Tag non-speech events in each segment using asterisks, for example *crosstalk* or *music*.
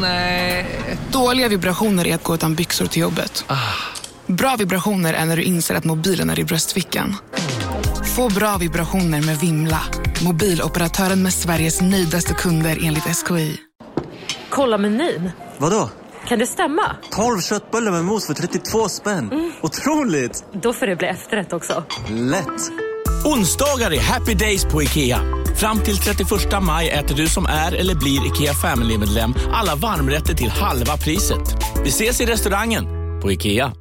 Nej. Dåliga vibrationer är att gå utan byxor till jobbet. Bra vibrationer är när du inser att mobilen är i bröstfickan. Få bra vibrationer med Vimla. Mobiloperatören med Sveriges nöjdaste kunder enligt SKI. Kolla menyn. Vadå? Kan det stämma? 12 köttbullar med mos för 32 spänn. Otroligt! Då får det bli efterrätt också. Lätt! Onsdagar är happy days på IKEA. Fram till 31 maj äter du som är eller blir IKEA Family-medlem alla varmrätter till halva priset. Vi ses i restaurangen på IKEA.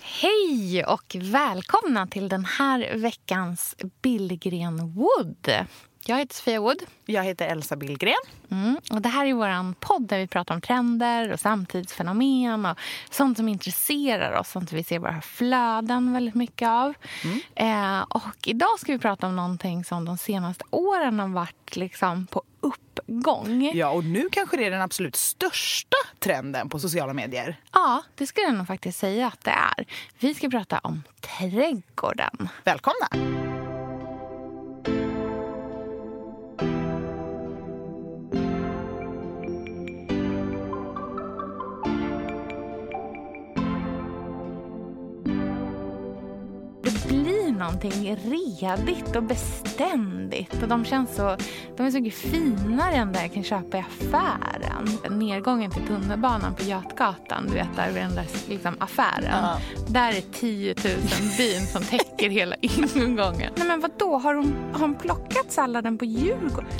Hej och välkomna till den här veckans Billgren Wood. Jag heter Sofia Wood. Jag heter Elsa Billgren. Mm, och det här är vår podd där vi pratar om trender och samtidsfenomen och sånt som intresserar oss, sånt vi ser våra flöden väldigt mycket av. Eh, och idag ska vi prata om någonting som de senaste åren har varit liksom på uppgång. Ja, och nu kanske det är den absolut största trenden på sociala medier. Ja, det skulle jag nog faktiskt säga att det är. Vi ska prata om trädgården. Välkomna! Någonting redigt och beständigt. Och de känns så, de är så mycket finare än det jag kan köpa i affären. Nedgången till tunnelbanan på Götgatan, du vet där vid den där liksom, affären. Där är 10 000 bin som täcker hela *laughs* ingången. Nej men vadå, har hon, har hon plockat salladen på Djurgården?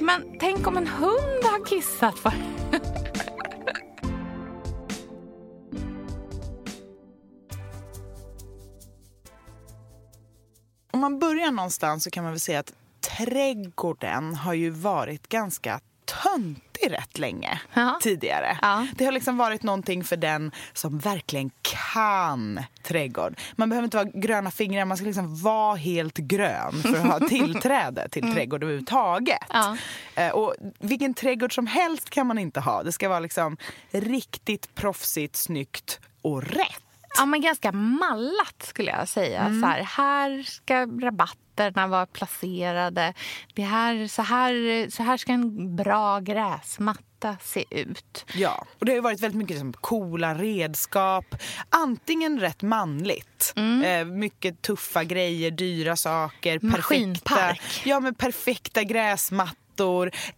Men tänk om en hund har kissat på Om man börjar någonstans så kan man väl säga att trädgården har ju varit ganska töntig rätt länge Ja. tidigare. Ja. Det har liksom varit någonting för den som verkligen kan trädgård. Man behöver inte vara gröna fingrar, man ska liksom vara helt grön för att ha *laughs* tillträde till trädgård överhuvudtaget. Ja. Eh, Och vilken trädgård som helst kan man inte ha. Det ska vara liksom riktigt proffsigt, snyggt och rätt. Ja, men ganska mallat skulle jag säga. Så här, här ska rabatterna vara placerade. Det här, så, här, så här ska en bra gräsmatta se ut. Ja, och det har varit väldigt mycket liksom coola redskap. Antingen rätt manligt, eh, mycket tuffa grejer, dyra saker. Maskinpark. Perfekta, ja, men perfekta gräsmattor.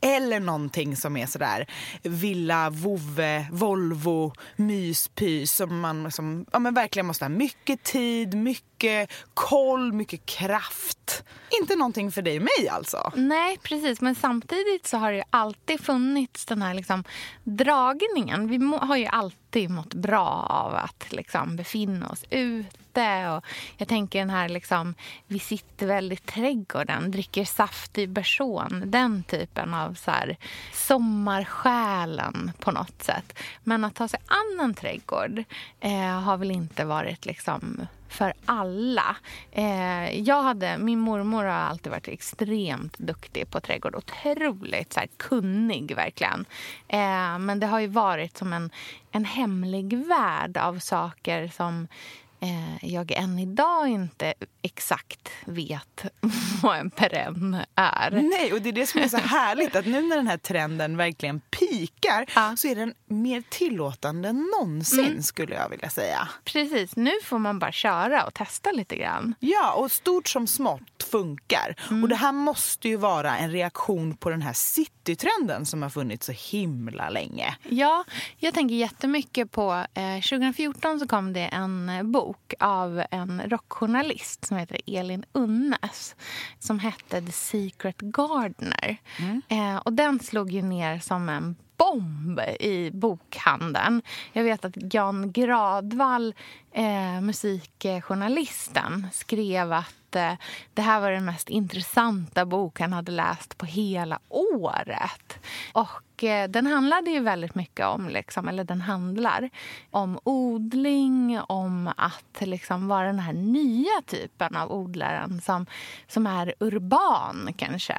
Eller någonting som är sådär villa, vovve, Volvo, myspys som man som, ja, men verkligen måste ha mycket tid, mycket koll, mycket kraft. Inte någonting för dig och mig alltså. Nej, precis. Men samtidigt så har det ju alltid funnits den här liksom dragningen. Vi må, har ju alltid mått bra av att liksom befinna oss ute. Och jag tänker den här liksom, vi sitter väl i trädgården, dricker saft i bersån. Den typen av så här sommarsjälen på något sätt. Men att ta sig an en trädgård eh, har väl inte varit liksom för alla. Eh, jag hade, min mormor har alltid varit extremt duktig på trädgård. Otroligt så här, kunnig, verkligen. Eh, men det har ju varit som en, en hemlig värld av saker som jag än idag inte exakt vet *laughs* vad en perenn är. Nej, och det är det som är så härligt att nu när den här trenden verkligen pikar Ja. så är den mer tillåtande än någonsin skulle jag vilja säga. Precis, nu får man bara köra och testa lite grann. Ja, och stort som smått funkar. Och det här måste ju vara en reaktion på den här citytrenden som har funnits så himla länge. Ja, jag tänker jättemycket på... Eh, 2014 så kom det en eh, bok av en rockjournalist som heter Elin Unnes som hette The Secret Gardener. Eh, och den slog ju ner som en bomb i bokhandeln. Jag vet att Jan Gradvall, eh, musikjournalisten, skrev att eh, det här var den mest intressanta bok han hade läst på hela året. Och eh, den handlade ju väldigt mycket om, liksom, eller den handlar om odling, om att liksom vara den här nya typen av odlaren som, som är urban kanske.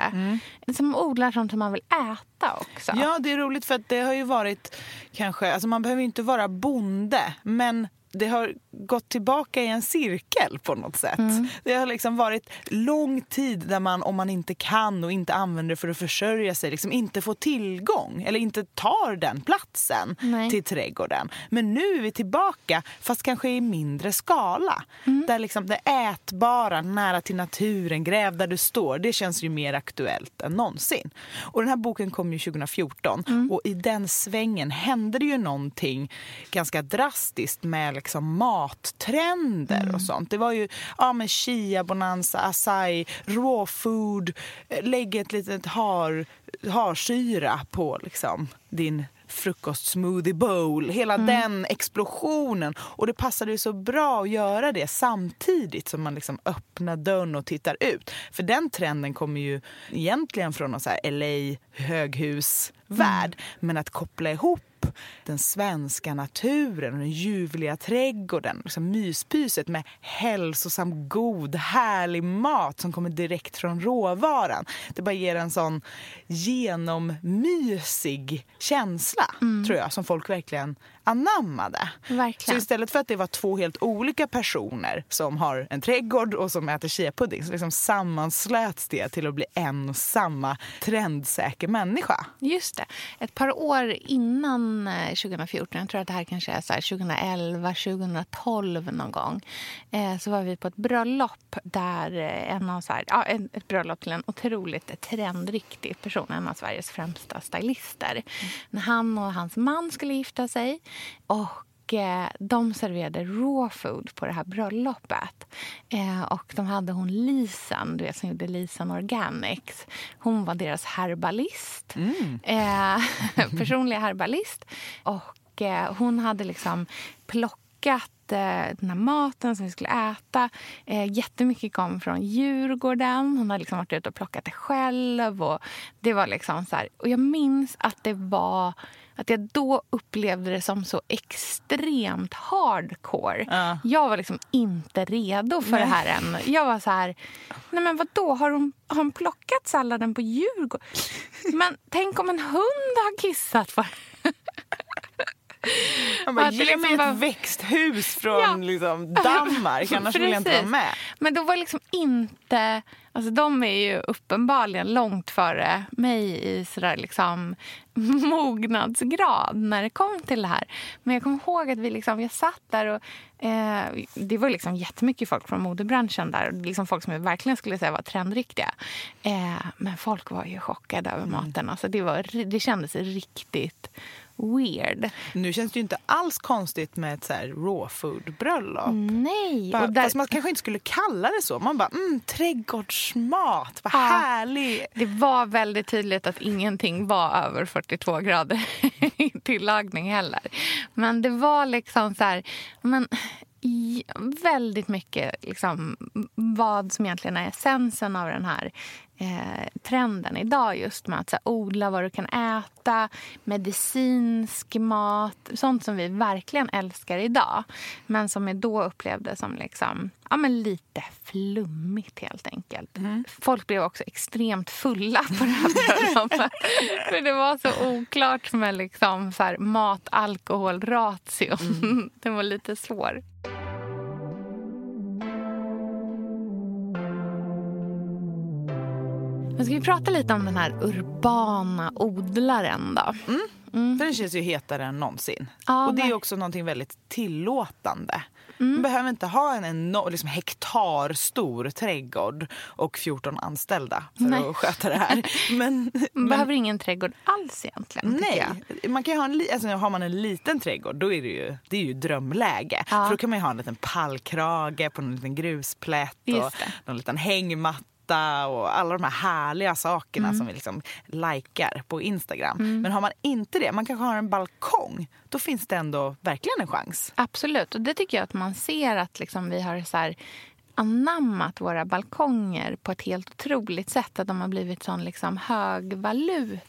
Som odlar sånt som man vill äta också. Ja, det är roligt för att det har ju varit kanske, alltså man behöver inte vara bonde, men det har gått tillbaka i en cirkel på något sätt. Mm. Det har liksom varit lång tid där man, om man inte kan och inte använder för att försörja sig, liksom inte får tillgång eller inte tar den platsen Nej. till trädgården. Men nu är vi tillbaka, fast kanske i mindre skala. Mm. Där liksom det ätbara, nära till naturen, gräv där du står, det känns ju mer aktuellt än någonsin. Och den här boken kom ju 2014 Mm. och i den svängen hände det ju någonting ganska drastiskt med liksom mattrender Mm. och sånt. Det var ju ja, med chia, bonanza, acai, raw food, lägg ett litet har, harsyra på liksom din frukostsmoothie bowl. Hela Mm. den explosionen. Och det passade ju så bra att göra det samtidigt som man liksom öppnar dörren och tittar ut. För den trenden kommer ju egentligen från någon så här LA höghusvärld. Men att koppla ihop den svenska naturen och den ljuvliga trädgården, liksom myspyset med hälsosam, god, härlig mat som kommer direkt från råvaran. Det bara ger en sån genommysig känsla, tror jag, som folk verkligen anammade. Verkligen. Så istället för att det var två helt olika personer som har en trädgård och som äter chiapudding så liksom sammanslöts det till att bli en och samma trendsäker människa. Just det. Ett par år innan eh, 2014, jag tror att det här kanske är så här 2011, 2012 någon gång, eh, så var vi på ett bröllop där eh, en av så här, ja, ett bröllop till en otroligt trendriktig person, en av Sveriges främsta stylister. När han och hans man skulle gifta sig och eh, de serverade raw food på det här bröllopet. Eh, och de hade hon Lisan, du vet, som gjorde Lisan Organics. Hon var deras herbalist. Eh, *laughs* *laughs* personliga herbalist. Och eh, hon hade liksom plockat eh, den här maten som vi skulle äta. Eh, jättemycket kom från Djurgården. Hon hade liksom varit ute och plockat det själv. Och det var liksom så här. Och jag minns att det var att jag då upplevde det som så extremt hardcore. Ja. Jag var liksom inte redo för det här än. Jag var så här, nej men vadå, har hon, har hon plockat salladen på Djurgården? Men tänk om en hund har kissat på Man bara, ge liksom mig ett växthus från Ja. liksom Danmark, *laughs* annars vill jag inte vara med. Men då var liksom inte... Alltså de är ju uppenbarligen långt före mig i sådär liksom *laughs* mognadsgrad när det kom till det här. Men jag kommer ihåg att vi liksom, jag satt där och eh, det var liksom jättemycket folk från modebranschen där. Liksom folk som jag verkligen skulle säga var trendriktiga. Eh, men folk var ju chockade över maten. Alltså det, var, det kändes riktigt weird. Nu känns det ju inte alls konstigt med ett så här raw food-bröllop. Nej. Bara, Och där, Fast man kanske inte skulle kalla det så. Man bara, mm, trädgårdsmat, vad Ja. härligt. Det var väldigt tydligt att ingenting var över 42 grader *laughs* i tillagning heller. Men det var liksom så här... Men, väldigt mycket liksom, vad som egentligen är essensen av den här eh, trenden idag. Just med att så odla vad du kan äta, medicinsk mat. Sånt som vi verkligen älskar idag. Men som vi då upplevde som liksom, ja, men lite flummigt helt enkelt. Folk blev också extremt fulla på det här bröllopet. *laughs* För det var så oklart med liksom så här mat-alkohol-ration. *laughs* Den var lite svår. Men ska vi prata lite om den här urbana odlaren då? För den känns ju hetare än någonsin. Ja, och det är också någonting väldigt tillåtande. Man behöver inte ha en enorm, liksom hektarstor trädgård och 14 anställda för Nej. att sköta det här. *laughs* Men, Man men behöver ingen trädgård alls egentligen. Nej, man kan ha en, alltså, har man en liten trädgård då är det ju, det är ju drömläge. Ja. För då kan man ju ha en liten pallkrage på någon liten grusplätt och någon liten hängmatta och alla de här härliga sakerna Mm. som vi liksom likar på Instagram. Men har man inte det, man kanske har en balkong, då finns det ändå verkligen en chans. Absolut. Och det tycker jag att man ser att liksom vi har så här anammat våra balkonger på ett helt otroligt sätt. Att de har blivit sån liksom hög valuta.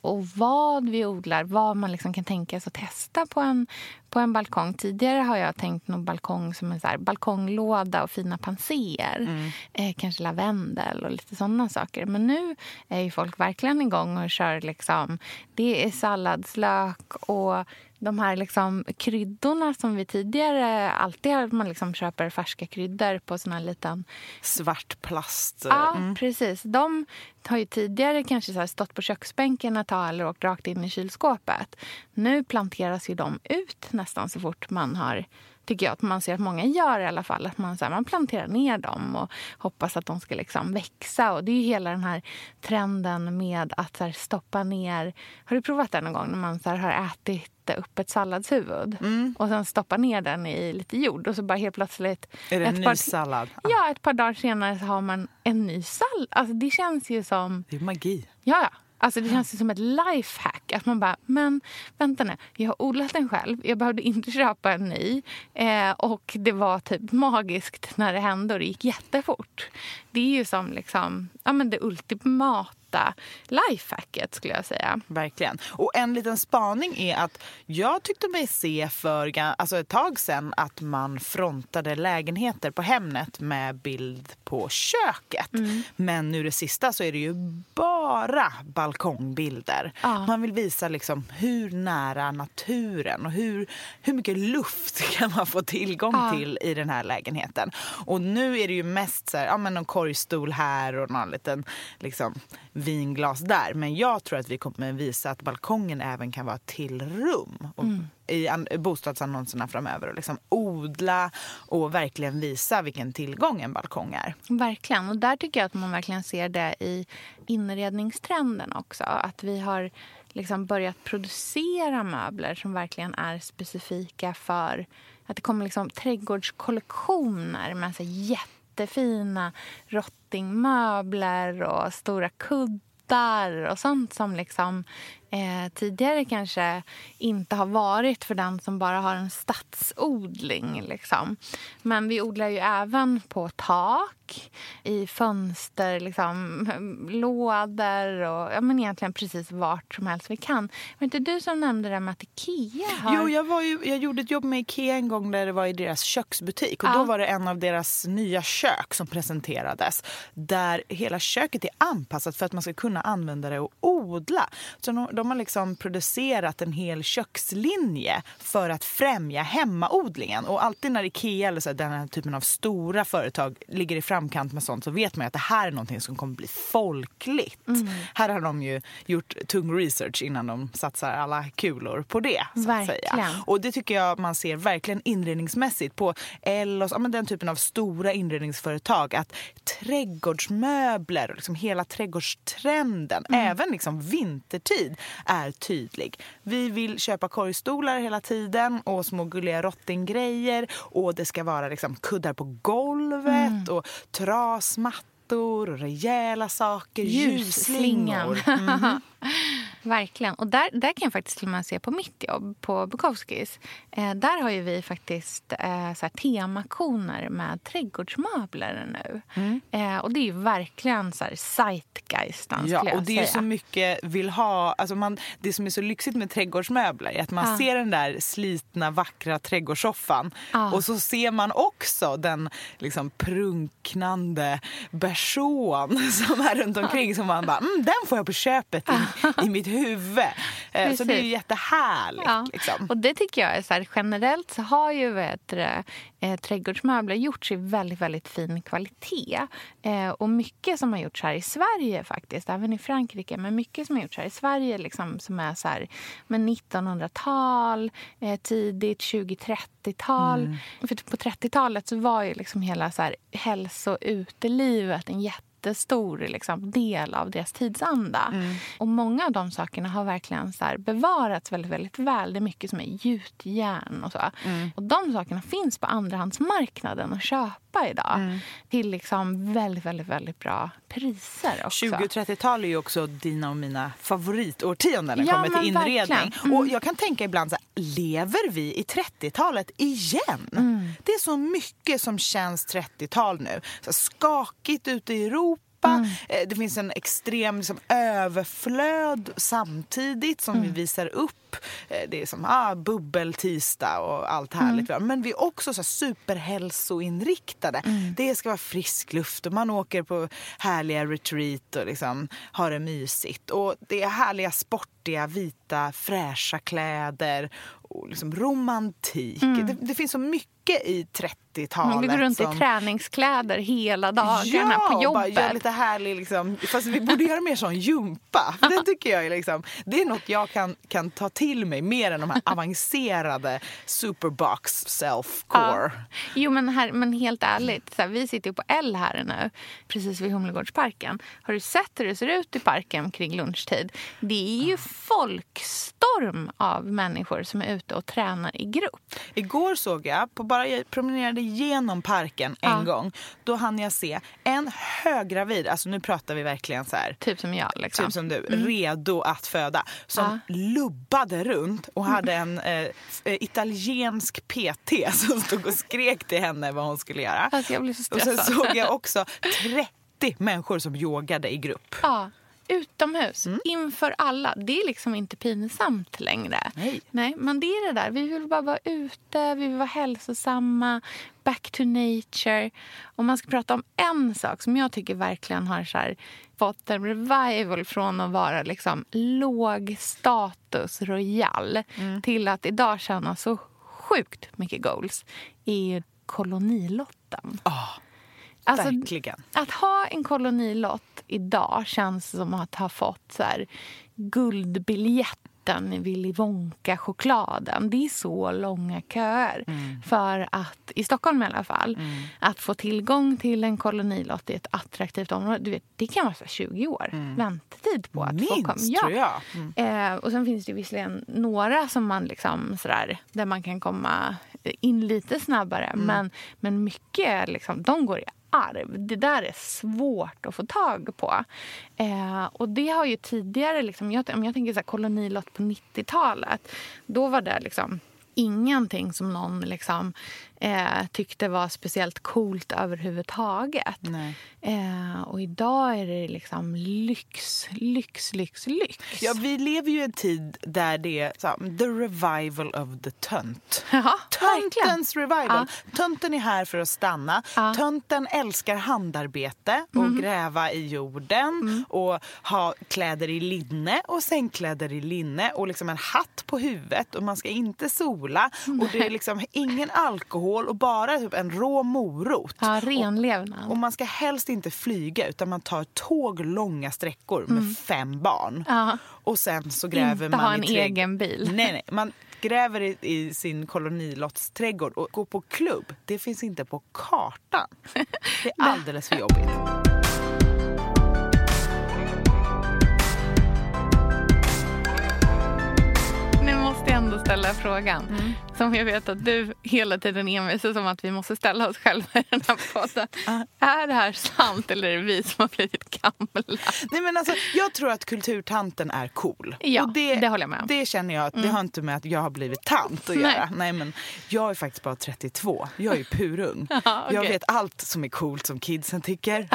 Och vad vi odlar, vad man liksom kan tänka sig att testa på en, på en balkong. Tidigare har jag tänkt någon balkong som en så här balkonglåda och fina panser. Eh, kanske lavendel och lite sådana saker. Men nu är ju folk verkligen igång och kör liksom... Det är salladslök och de här liksom kryddorna som vi tidigare alltid har, man liksom köper färska kryddor på sån här liten... Svart plast. Ja, Mm. precis. De har ju tidigare kanske så stått på köksbänken ett tag eller åkt rakt in i kylskåpet. Nu planteras ju de ut nästan så fort man har tycker jag att man ser att många gör i alla fall. Att man, så här, man planterar ner dem och hoppas att de ska liksom växa. Och det är ju hela den här trenden med att så här, stoppa ner... Har du provat det någon gång när man så här, har ätit upp ett salladshuvud Mm. och sen stoppa ner den i lite jord och så bara helt plötsligt... Är det en ny par- sallad? Ja, ett par dagar senare så har man en ny sallad. Alltså, det känns ju som... Det är magi. Ja, ja. Alltså det känns ju som ett lifehack. Att man bara, men vänta nu, jag har odlat den själv. Jag behövde inte *laughs* köpa en ny. Eh, och det var typ magiskt när det hände och det gick jättefort. Det är ju som liksom, ja men det ultimata lifehacket skulle jag säga. Verkligen. Och en liten spaning är att jag tyckte mig se för alltså ett tag sedan att man frontade lägenheter på Hemnet med bild på köket. Mm. Men nu det sista så är det ju bara balkongbilder. Ja. Man vill visa liksom hur nära naturen och hur, hur mycket luft *laughs* kan man få tillgång Ja. till i den här lägenheten. Och nu är det ju mest så här, ja men någon korgstol här och någon liten liksom, vinglas där. Men jag tror att vi kommer visa att balkongen även kan vara till rum. Och I an- bostadsannonserna framöver och liksom odla och verkligen visa vilken tillgång en balkong är. Verkligen. Och där tycker jag att man verkligen ser det i inredningstrenden också. Att vi har liksom börjat producera möbler som verkligen är specifika för... Att det kommer liksom trädgårdskollektioner med så här jättefina rottingmöbler och stora kuddar och sånt som liksom eh, tidigare kanske inte har varit för den som bara har en stadsodling. Liksom. Men vi odlar ju även på tak, i fönster, liksom, *laughs* lådor och ja, men egentligen precis vart som helst vi kan. Var inte du som nämnde det med att Ikea har... Jo, jag, var ju, jag gjorde ett jobb med Ikea en gång där det var i deras köksbutik. Och Ja. Då var det en av deras nya kök som presenterades. Där hela köket är anpassat för att man ska kunna använda det och odla. Så de, de har liksom producerat en hel kökslinje för att främja hemmaodlingen. Och alltid när Ikea eller så den här typen av stora företag ligger i framkant med sånt så vet man att det här är någonting som kommer bli folkligt. Mm. Här har de ju gjort tung research innan de satsar alla kulor på det. Så att säga. Och det tycker jag man ser verkligen inredningsmässigt på Ellos, ja, men den typen av stora inredningsföretag. Att trädgårdsmöbler och liksom hela trädgårdstrenden, även liksom vintertid, är tydlig. Vi vill köpa korgstolar hela tiden och små gulliga rottinggrejer och det ska vara liksom kuddar på golvet och trasmattor och rejäla saker, Ljusslingan. ljusslingor. Mm. *laughs* Verkligen. Och där, där kan jag faktiskt till och med se på mitt jobb på Bukowskis. Eh, där har ju vi faktiskt eh, så här, temaktioner med trädgårdsmöbler nu. Eh, och det är ju verkligen så här zeitgeist, Ja, och det är ju så mycket vill ha. Alltså man, det som är så lyxigt med trädgårdsmöbler är att man Ja. ser den där slitna, vackra trädgårdssoffan Ja. och så ser man också den liksom prunknande bersån *laughs* som är runt omkring som man bara, mm, den får jag på köpet i, i mitt huvud. Eh, så det är ju Precis. jättehärligt. Ja. Liksom. Och det tycker jag är så här, generellt så har ju vet eh, trädgårdsmöbler gjorts i väldigt, väldigt fin kvalitet. Eh, och mycket som har gjorts här i Sverige faktiskt, även i Frankrike, men mycket som har gjorts här i Sverige liksom, som är så här, med 1900-tal, eh, tidigt 20-30-tal. För på 30-talet så var ju liksom hela så här, hälso och utelivet en jätte jättestor liksom, del av deras tidsanda. Och många av de sakerna har verkligen så här, bevarats väldigt, väldigt väl. Det är mycket som är gjutjärn och så. Och de sakerna finns på andrahandsmarknaden att köpa idag. Till liksom väldigt, väldigt, väldigt bra priser också. 20 och 30-tal är ju också dina och mina favoritårtionden när det Ja, kommer till inredning. Mm. Och jag kan tänka ibland så här, lever vi i 30-talet igen? Mm. Det är så mycket som känns 30-tal nu. Så här, skakigt ute i Europa. Mm. Eh, Det finns en extrem liksom, överflöd samtidigt som vi Mm. visar upp. Eh, Det är som ah, bubbeltisdag och allt Mm. härligt. va. Men vi är också så här, superhälsoinriktade. Mm. Det ska vara frisk luft och man åker på härliga retreat och liksom har det mysigt. Och det är härliga sportiga, vita, fräscha kläder liksom romantik. Det, det finns så mycket i 30-talet. Mm, Vi går runt som... i träningskläder hela dagarna Ja, på jobbet. gör lite härlig liksom. Fast vi borde göra mer sån jumpa. För det *laughs* tycker jag är liksom, det är något jag kan, kan ta till mig mer än de här avancerade superbox self-core. Ja. Jo men, här, men helt ärligt, så här, vi sitter ju på L här nu, precis vid Humlegårdsparken. Har du sett hur det ser ut i parken kring lunchtid? Det är ju folkstorm av människor som är ute och tränar i grupp. Igår såg jag, på bara jag promenerade genom parken en Ja. gång, då hann jag se en höggravid, alltså nu pratar vi verkligen så här Typ som jag. Liksom. typ som du, redo att föda. Som lubbade runt och hade en eh, eh, italiensk PT som stod och skrek till henne vad hon skulle göra. Alltså, jag blir så och sen stressad. såg jag också 30 människor som yogade i grupp. Ja, utomhus, inför alla. Det är liksom inte pinsamt längre. Nej. Nej, men det är det där. Vi vill bara vara ute, vi vill vara hälsosamma, back to nature. Om man ska prata om en sak som jag tycker verkligen har så här, fått en revival från att vara liksom låg status royal till att idag tjäna så sjukt mycket goals är kolonilotten. Ja, Alltså, verkligen. att ha en kolonilott idag känns som att ha fått så här, guldbiljetten i Willy Wonka-chokladen. Det är så långa köer. För att, i Stockholm i alla fall, att få tillgång till en kolonilott i ett attraktivt område, du vet, det kan vara så här 20 år väntetid på att få komma. Minst tror jag. Mm. Eh, och sen finns det visserligen några som man liksom sådär, där man kan komma in lite snabbare. Mm. Men, men mycket, liksom, de går i arv. Det där är svårt att få tag på. Eh, och det har ju tidigare, liksom, jag, om jag tänker så här, kolonilott på 90-talet, då var det liksom ingenting som någon liksom, eh, tyckte var speciellt coolt överhuvudtaget. Eh, och idag är det liksom lyx, lyx, lyx, lyx. Ja, vi lever ju i en tid där det är så, the revival of the tönt. *laughs* Ja, verkligen. Töntens revival. Tönten är här för att stanna. Ja. Mm. Tönten älskar handarbete och gräva i jorden och ha kläder i linne och sängkläder i linne och liksom en hatt på huvudet och man ska inte sola och det är liksom ingen alkohol och bara typ en rå morot. Ja, renlevnad. Och man ska helst inte flyga utan man tar tåg långa sträckor med fem barn. Mm. Ja. Och sen så gräver Inte man ha i en trädg- egen bil. Nej, nej. *laughs* Man gräver i, i sin kolonilottsträdgård och går på klubb. Det finns inte på kartan. Det är alldeles för jobbigt. Ändå ställa frågan. Mm. Som jag vet att du hela tiden envisas som att vi måste ställa oss själva i den här podden. Är det här sant eller är det vi som har blivit gamla? Nej, men alltså, jag tror att kulturtanten är cool. Ja, och det håller jag med om. Det känner jag att det har inte med att jag har blivit tant att Nej. göra. Nej, men jag är faktiskt bara 32. Jag är purung. *laughs* Ja, Jag okej. vet allt som är coolt som kidsen tycker.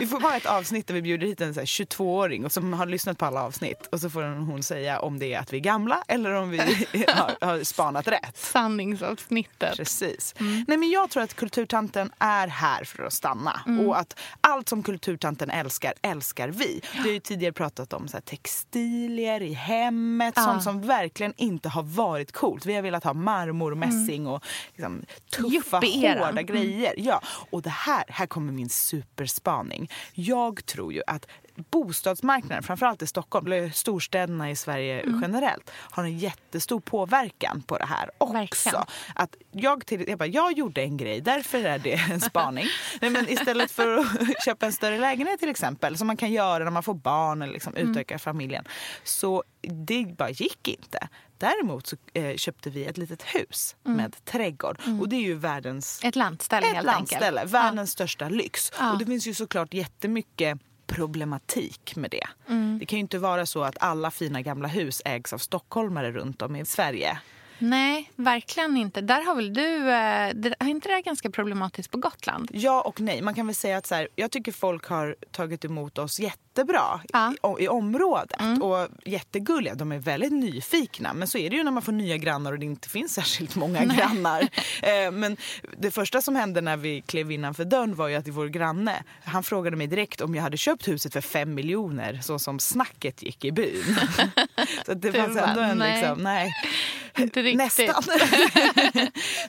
*laughs* vi får bara ett avsnitt där vi bjuder hit en så här 22-åring och som har lyssnat på alla avsnitt. Och så får hon säga om det är att vi är gamla eller om vi *laughs* har, har spanat rätt. Sanningsavsnittet. Precis. Mm. Nej, men jag tror att kulturtanten är här för att stanna. Mm. Och att allt som kulturtanten älskar, älskar vi. Vi har ju tidigare pratat om så textilier i hemmet, Ja. sånt som verkligen inte har varit coolt. Vi har velat ha marmor och mässing och liksom, tuffa, hårda Mm. grejer. Ja. Och det här, här kommer min superspaning. Jag tror ju att bostadsmarknaden, framförallt i Stockholm, eller storstäderna i Sverige Mm. generellt, har en jättestor påverkan på det här också. Verkligen. Att jag, till, jag, bara, jag gjorde en grej, därför är det en *laughs* spaning. Nej, men istället för att *laughs* köpa en större lägenhet till exempel, som man kan göra när man får barn eller liksom utökar familjen, så det bara gick inte. Däremot så eh, köpte vi ett litet hus med trädgård. Och det är ju världens Ett landställe ett helt landställe, enkelt. världens största lyx. Ja. Och det finns ju såklart jättemycket problematik med det. Mm. Det kan ju inte vara så att alla fina gamla hus ägs av stockholmare runt om i Sverige. Nej, verkligen inte. Där har väl du... eh, är inte det här ganska problematiskt på Gotland? Ja och nej. Man kan väl säga att så här, jag tycker folk har tagit emot oss jättebra Ja. i, i området. Och jättegulliga. De är väldigt nyfikna. Men så är det ju när man får nya grannar och det inte finns *laughs* särskilt många grannar. *laughs* Eh, men det första som hände när vi klev innanför dörren var ju att vår granne, han frågade mig direkt om jag hade köpt huset för fem miljoner så som snacket gick i byn. *laughs* så det fanns ändå en nej. liksom, nej. Inte riktigt. Nästan.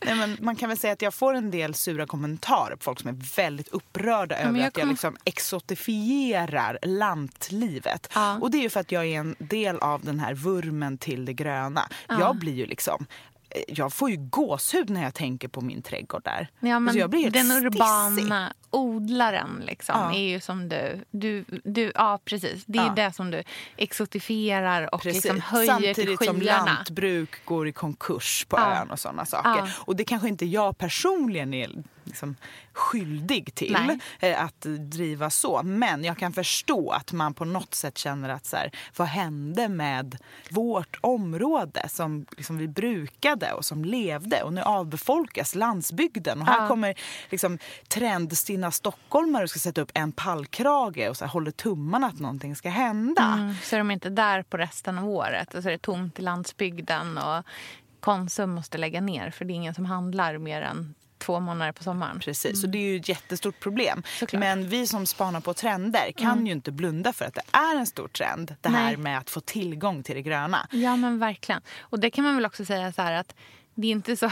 Nej, men man kan väl säga att jag får en del sura kommentarer på folk som är väldigt upprörda över jag att jag liksom exotifierar lantlivet. Ja. Och det är ju för att jag är en del av den här vurmen till det gröna. Jag blir ju liksom eh, jag får ju gåshud när jag tänker på min trädgård där. Ja, men Alltså, jag blir helt den stissig. urbana odlaren liksom Ja. är ju som du, du, du... Ja, precis. Det är Ja. det som du exotifierar och Precis. liksom höjer Samtidigt till som skyarna. lantbruk går i konkurs på Ja. ön och sådana saker. Ja. Och det kanske inte jag personligen är liksom skyldig till Nej. eh, att driva så. Men jag kan förstå att man på något sätt känner att så här, vad hände med vårt område som liksom vi brukade och som levde och nu avbefolkas landsbygden och här Ja. kommer liksom trendstinna stockholmare och ska sätta upp en pallkrage och så här, håller tummarna att någonting ska hända. Mm, så är de inte där på resten av året. Och så är det tomt i landsbygden och Konsum måste lägga ner för det är ingen som handlar mer än två månader på sommaren. Precis, så det är ju ett jättestort problem. Såklart. Men vi som spanar på trender kan ju inte blunda för att det är en stor trend. Det här Nej. med att få tillgång till det gröna. Ja, men verkligen. Och det kan man väl också säga så här att det är inte så...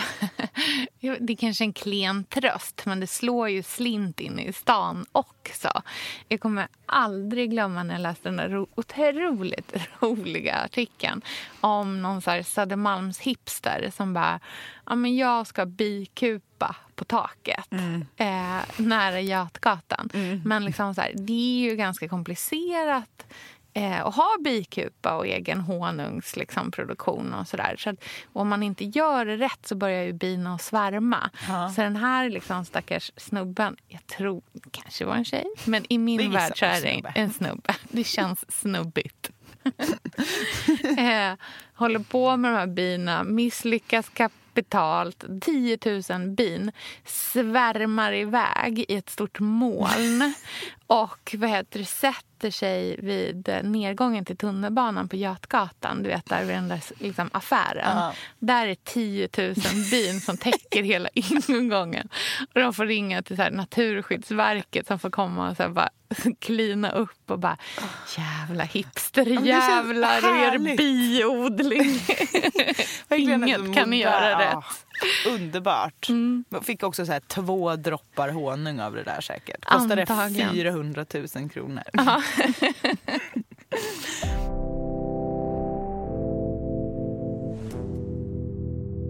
*laughs* det är kanske en klen tröst, men det slår ju slint in i stan också. Jag kommer aldrig glömma när jag läste den där ro- otroligt *laughs* roliga artikeln om någon så här Södermalms hipster som bara ja, men jag ska bikupa på taket eh, nära Götgatan. Men liksom så här, det är ju ganska komplicerat eh, och ha bikupa och egen honungsproduktion liksom, produktion och sådär. Så att, om man inte gör det rätt så börjar ju bina att svärma. Så den här liksom, stackars snubben, jag tror kanske var en tjej, men i min värld så är det snubbe. en snubbe. *laughs* Det känns snubbigt. *laughs* eh, håller på med de här bina, misslyckas kapitalt. 10 000 bin svärmar iväg i ett stort moln och vad heter det, sätter sig vid nedgången till tunnelbanan på Götgatan. Du vet, där vid den där liksom, affären. Ja. Där är 10 000 bin som täcker hela *laughs* ingången. Och de får ringa till så här, Naturskyddsverket som får komma och så här, bara *laughs* klina upp och bara jävla hipsterjävlar och härligt. biodling. *laughs* Inget kan ni göra Ja, rätt. Underbart. Man fick också så här, två droppar honung av det där säkert. Kostade Antagligen. 400 000 kronor. *laughs*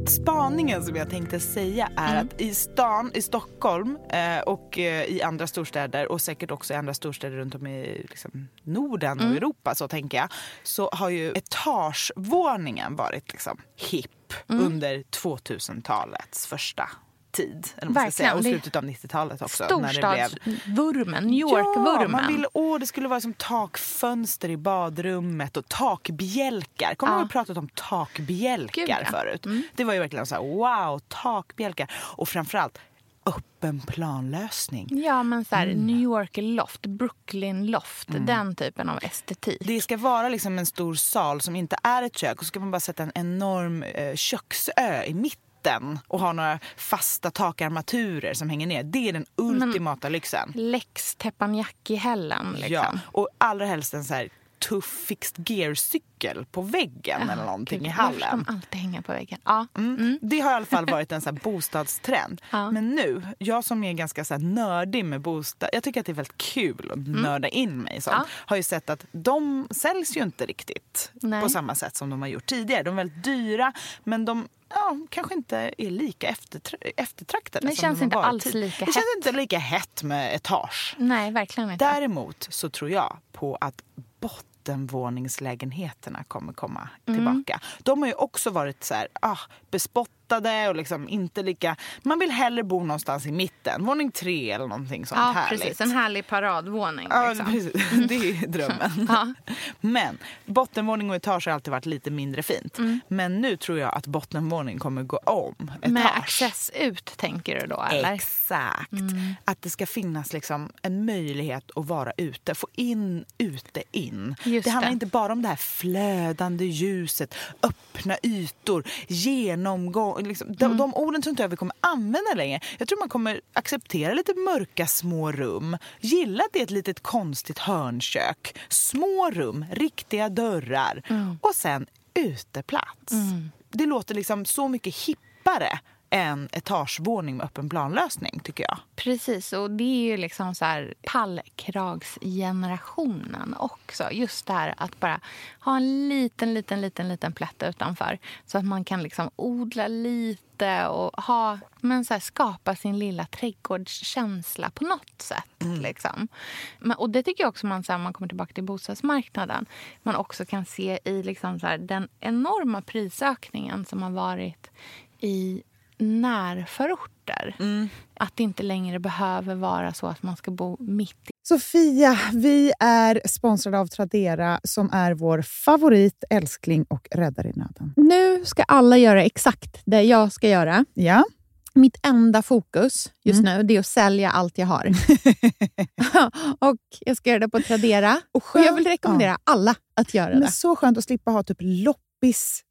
Spaningen som jag tänkte säga är Mm. att i stan, i Stockholm eh, och eh, i andra storstäder och säkert också i andra storstäder runt om i liksom, Norden Mm. och Europa så tänker jag, så har ju etagevåningen varit liksom hipp Mm. under 2000-talets första tid. Eller man säga. Och slutet av 90-talet också. Storstadsvurmen, New York-vurmen. Ja, man ville, åh, det skulle vara som takfönster i badrummet och takbjälkar. Kommer du Ja. ihåg pratat om takbjälkar Gud, ja. Mm. förut? Det var ju verkligen så här, wow, takbjälkar. Och framförallt öppen planlösning. Ja, men så här, Mm. New York loft, Brooklyn loft, den typen av estetik. Det ska vara liksom en stor sal som inte är ett kök och så ska man bara sätta en enorm eh, köksö i mitten och ha några fasta takarmaturer som hänger ner. Det är den ultimata lyxen. Lex teppanyaki-hällen. Liksom. Ja, och allra helst en så här tuff fixed gear-cykel på väggen eller någonting Gud, i hallen. de alltid hänga på väggen? Ja. Mm. Det har i alla fall varit en så bostadstrend. Ja. Men nu, jag som är ganska så nördig med bostad, jag tycker att det är väldigt kul att nörda in mig i sånt. Mm. Ja. Har ju sett att de säljs ju inte riktigt Nej. på samma sätt som de har gjort tidigare. De är väldigt dyra men de ja, kanske inte är lika eftertra- eftertraktade Det som känns inte alls tid- lika Det känns hett. inte lika hett med etage. Nej, verkligen inte. Däremot så tror jag på att bottenvåningslägenheterna kommer komma Mm. tillbaka. De har ju också varit så här, ah, bespottade och liksom inte lika... Man vill hellre bo någonstans i mitten, våning tre eller någonting sånt ja, härligt. precis. En härlig paradvåning. Ja, liksom. precis. Det är *laughs* drömmen. Ja. Men bottenvåning och etage har alltid varit lite mindre fint. Mm. Men nu tror jag att bottenvåning kommer gå om etage. Med access ut, tänker du då? Eller? Exakt. Mm. Att det ska finnas liksom en möjlighet att vara ute. Få in, ute, in. Just det handlar det. inte bara om det här flödande ljuset, öppna ytor, genomgång. Liksom. De, Mm. de orden tror inte jag vi kommer använda längre. Jag tror man kommer acceptera lite mörka små rum. Gilla att det är ett litet konstigt hörnkök. Små rum, riktiga dörrar. Mm. Och sen uteplats. det låter liksom så mycket hippare än etagevåning med öppen planlösning tycker jag. Precis, och det är ju liksom så här pallkragsgenerationen också. Just det här att bara ha en liten, liten, liten, liten plätt utanför. Så att man kan liksom odla lite och ha, men så här, skapa sin lilla trädgårdskänsla på något sätt. Liksom. Men, och det tycker jag också man, så här, man kommer tillbaka till bostadsmarknaden. Man också kan se i liksom så här, den enorma prisökningen som har varit i närförorter. Att det inte längre behöver vara så att man ska bo mitt i. Sofia, vi är sponsrade av Tradera som är vår favorit, älskling och räddare i nöden. Nu ska alla göra exakt det jag ska göra. Ja, Mitt enda fokus just nu det är att sälja allt jag har. *laughs* *laughs* och Jag ska göra det på Tradera. Och, jag vill rekommendera alla att göra men det. så skönt att slippa ha typ loppis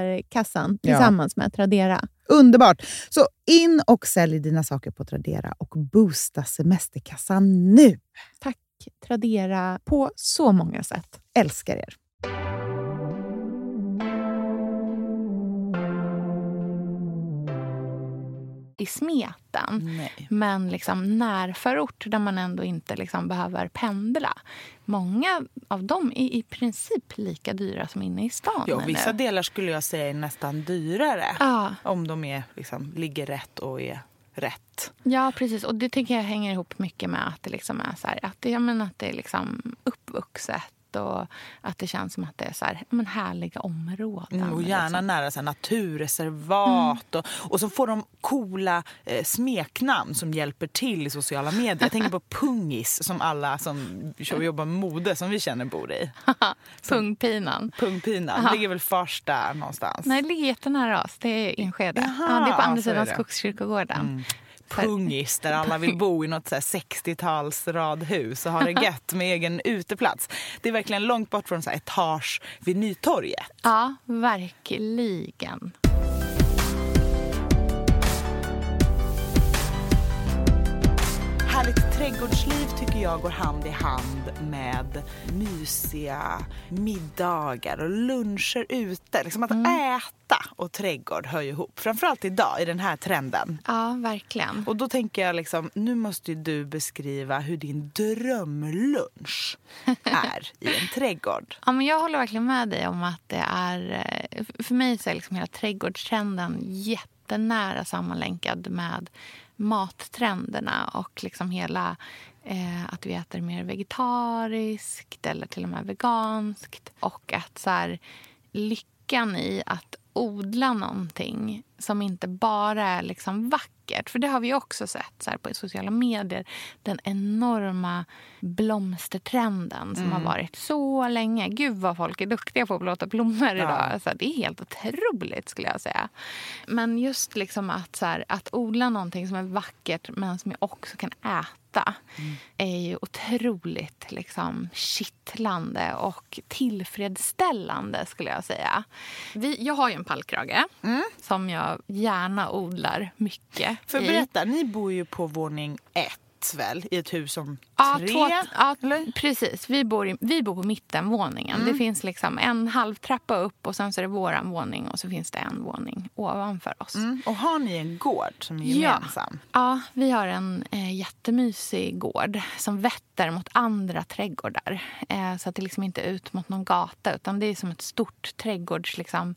semesterkassan Ja. tillsammans med Tradera. Underbart! Så in och sälj dina saker på Tradera och boosta semesterkassan nu. Tack Tradera på så många sätt. Älskar er! I smeten. Nej. Men liksom närförort där man ändå inte liksom behöver pendla. Många av dem är i princip lika dyra som inne i stan Ja, nu. vissa delar skulle jag säga är nästan dyrare. Ja. Om de är, liksom, ligger rätt och är rätt. Ja, precis. Och det tycker jag hänger ihop mycket med att det liksom är så här, att det, jag menar, att det är liksom uppvuxet och att det känns som att det är så här, men härliga områden. Mm, och gärna liksom. nära så naturreservat. Och, och så får de coola eh, smeknamn som hjälper till i sociala medier. Jag tänker på *laughs* Pungis som alla som jobbar med mode som vi känner bor i. *laughs* Pungpinan. Pungpinan ligger väl Farsta någonstans. Nej, det ligger jättenära oss. Det är Enskede. Ja, det är på andra sidan. Skogskyrkogården. Pungis där alla vill bo i något så här 60-tals radhus och ha det *laughs* gött med egen uteplats. Det är verkligen långt bort från så här etage vid Nytorget. Ja, verkligen. Härligt trädgårdsliv tycker jag går hand i hand med mysiga middagar och luncher ute. Liksom att äta och trädgård hör ju ihop. Framförallt idag i den här trenden. Ja, verkligen. Och då tänker jag liksom, nu måste ju du beskriva hur din drömlunch *laughs* är i en trädgård. Ja, men jag håller verkligen med dig om att det är... eh, För mig så är liksom hela trädgårdstrenden jättenära sammanlänkad med mattrenderna och liksom hela eh, att vi äter mer vegetariskt eller till och med veganskt. Och att så här, lyckan i att odla någonting som inte bara är liksom vackert. För det har vi också sett så på sociala medier. Den enorma blomstertrenden som har varit så länge. Gud vad folk är duktiga på att blåta blommor idag. Alltså, det är helt otroligt skulle jag säga. Men just liksom att, så här, att odla någonting som är vackert men som jag också kan äta är ju otroligt liksom, kittlande och tillfredsställande skulle jag säga. Vi, jag har ju en pallkrage som jag gärna odlar mycket För i. berätta, ni bor ju på våning ett. väl i ett hus om Ja, tre? två, ja eller? precis. Vi bor, i, vi bor på mittenvåningen. Mm. Det finns liksom en halvtrappa upp och sen så är det våran våning och så finns det en våning ovanför oss. Mm. Och har ni en gård som är gemensam? Ja, vi har en eh, jättemysig gård som vetter mot andra trädgårdar. Eh, så att det liksom inte är ut mot någon gata utan det är som ett stort trädgårdsområde liksom,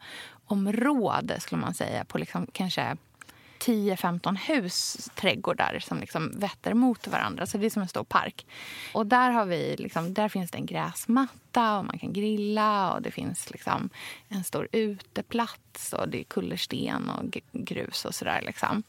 område, skulle man säga på liksom, kanske 10-15 hus trädgårdar som liksom vetter mot varandra. Så det är som en stor park. Och där, har vi liksom, där finns det en gräsmatta och man kan grilla och det finns liksom en stor uteplats och det är kullersten och grus och sådär. Liksom.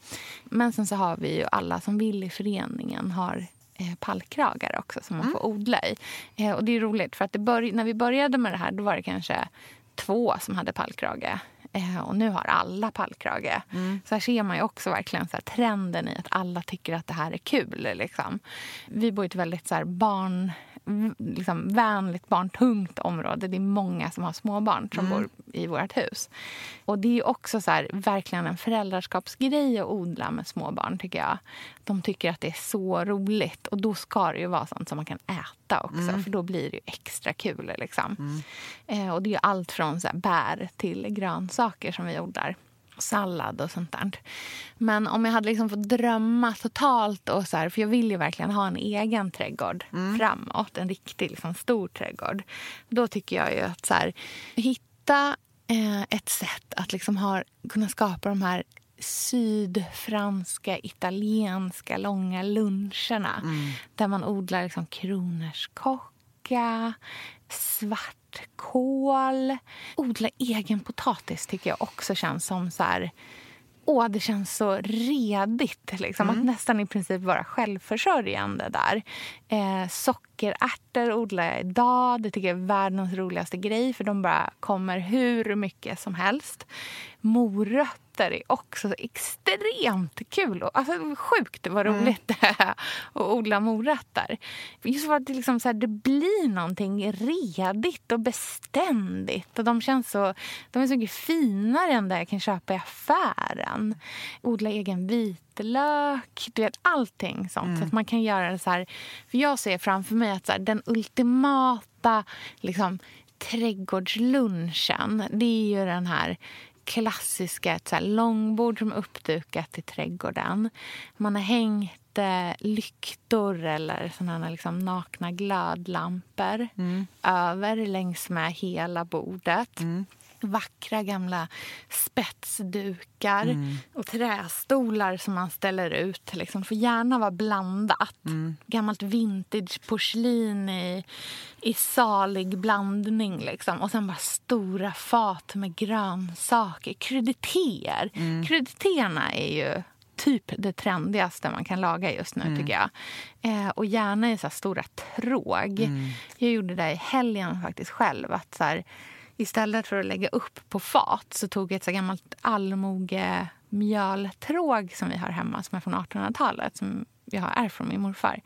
Men sen så har vi ju alla som vill i föreningen har eh, pallkragar också som man får odla i. Eh, och det är roligt för att det bör- när vi började med det här då var det kanske två som hade pallkrage. Eh, och nu har alla pallkrage. Så här ser man ju också verkligen så här trenden i att alla tycker att det här är kul. Liksom. Vi bor i ett väldigt så här barn, liksom vänligt, barntungt område. Det är många som har småbarn som bor i vårt hus. Och det är också så här, verkligen en föräldraskapsgrej att odla med småbarn tycker jag. De tycker att det är så roligt och då ska det ju vara sånt som man kan äta också för då blir det ju extra kul. Liksom. Eh, och det är allt från så här, bär till grönsaker som vi odlar. Sallad och sånt där. Men om jag hade liksom fått drömma totalt, och så här, för jag vill ju verkligen ha en egen trädgård framåt, en riktig liksom, stor trädgård. Då tycker jag ju att så här, hitta eh, ett sätt att liksom ha, kunna skapa de här sydfranska, italienska långa luncherna. Där man odlar liksom kronärtskocka, svartkål. Odla egen potatis tycker jag också känns som så här... Åh, det känns så redigt. Liksom, Att nästan i princip vara självförsörjande där. Eh, sockerärtor odlar jag idag. Det tycker jag är världens roligaste grej för de bara kommer hur mycket som helst. Morötter är också så extremt kul. Och, Alltså, sjukt vad roligt det är *laughs* att odla morötter. Just för att det, liksom så här, det blir någonting redigt och beständigt. Och de, känns så, de är så mycket finare än det jag kan köpa i affären. Odla egen vitlök, du vet allting sånt. Så att man kan göra det så här. För jag ser framför mig att så här, den ultimata liksom, trädgårdslunchen, det är ju den här klassiska ett så här långbord som är uppdukat i trädgården. Man har hängt eh, lyktor eller såna liksom nakna glödlampor över längs med hela bordet. Vackra gamla spetsdukar och trästolar som man ställer ut. Liksom. får gärna vara blandat. Gammalt vintageporslin i, i salig blandning. Liksom. Och sen bara stora fat med grönsaker. Krydditéer. Krydditéerna är ju typ det trendigaste man kan laga just nu, tycker jag. Eh, och gärna i så stora tråg. Jag gjorde det i helgen faktiskt själv. Att så här, istället för att lägga upp på fat så tog jag ett så gammalt allmoge mjöltråg som vi har hemma som är från 1800-talet som jag har ärvt från min morfar.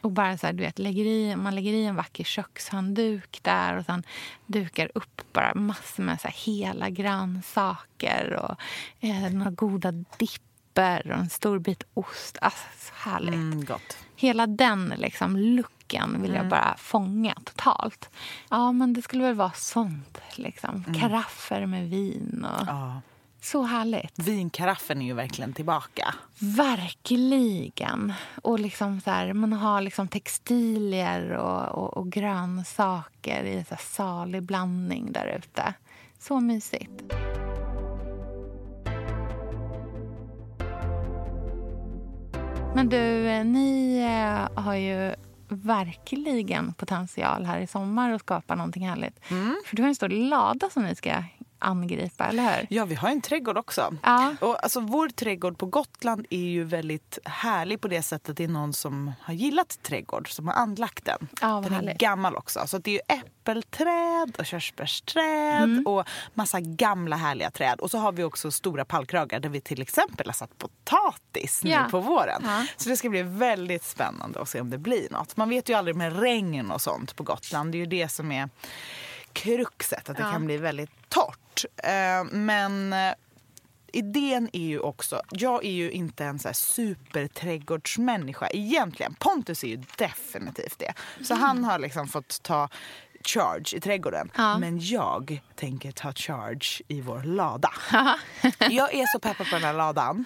Och bara så här, du vet, lägger i, man lägger i en vacker kökshandduk där och sen dukar upp bara massor med så hela grönsaker och eh, några goda dipper och en stor bit ost. Alltså, så härligt. Mm, gott. Hela den liksom looken vill jag bara fånga totalt. Ja, men det skulle väl vara sånt. Liksom. Karaffer med vin. Och... Ja. Så härligt. Vinkaraffen är ju verkligen tillbaka. Verkligen. Och liksom så här, man har liksom textilier och, och, och grönsaker i en så salig blandning där ute. Så mysigt. Men du, eh, ni eh, har ju verkligen potential här i sommar att skapa någonting härligt. För du har en stor lada som ni ska angripa, eller hur? Ja, vi har en trädgård också. Ja. Och alltså, vår trädgård på Gotland är ju väldigt härlig på det sättet att det är någon som har gillat trädgård, som har anlagt den. Ja, den är härligt. gammal också. Så det är ju äppelträd och körsbärsträd Mm. och massa gamla härliga träd. Och så har vi också stora pallkragar där vi till exempel har satt potatis Ja. nu på våren. Ja. Så det ska bli väldigt spännande att se om det blir något. Man vet ju aldrig med regn och sånt på Gotland. Det är ju det som är kruxet, att det kan bli väldigt torrt. Eh, men eh, idén är ju också, jag är ju inte en så här superträdgårdsmänniska egentligen. Pontus är ju definitivt det. Så han har liksom fått ta charge i trädgården. Ja. Men jag tänker ta charge i vår lada. *laughs* jag är så peppad på den här ladan.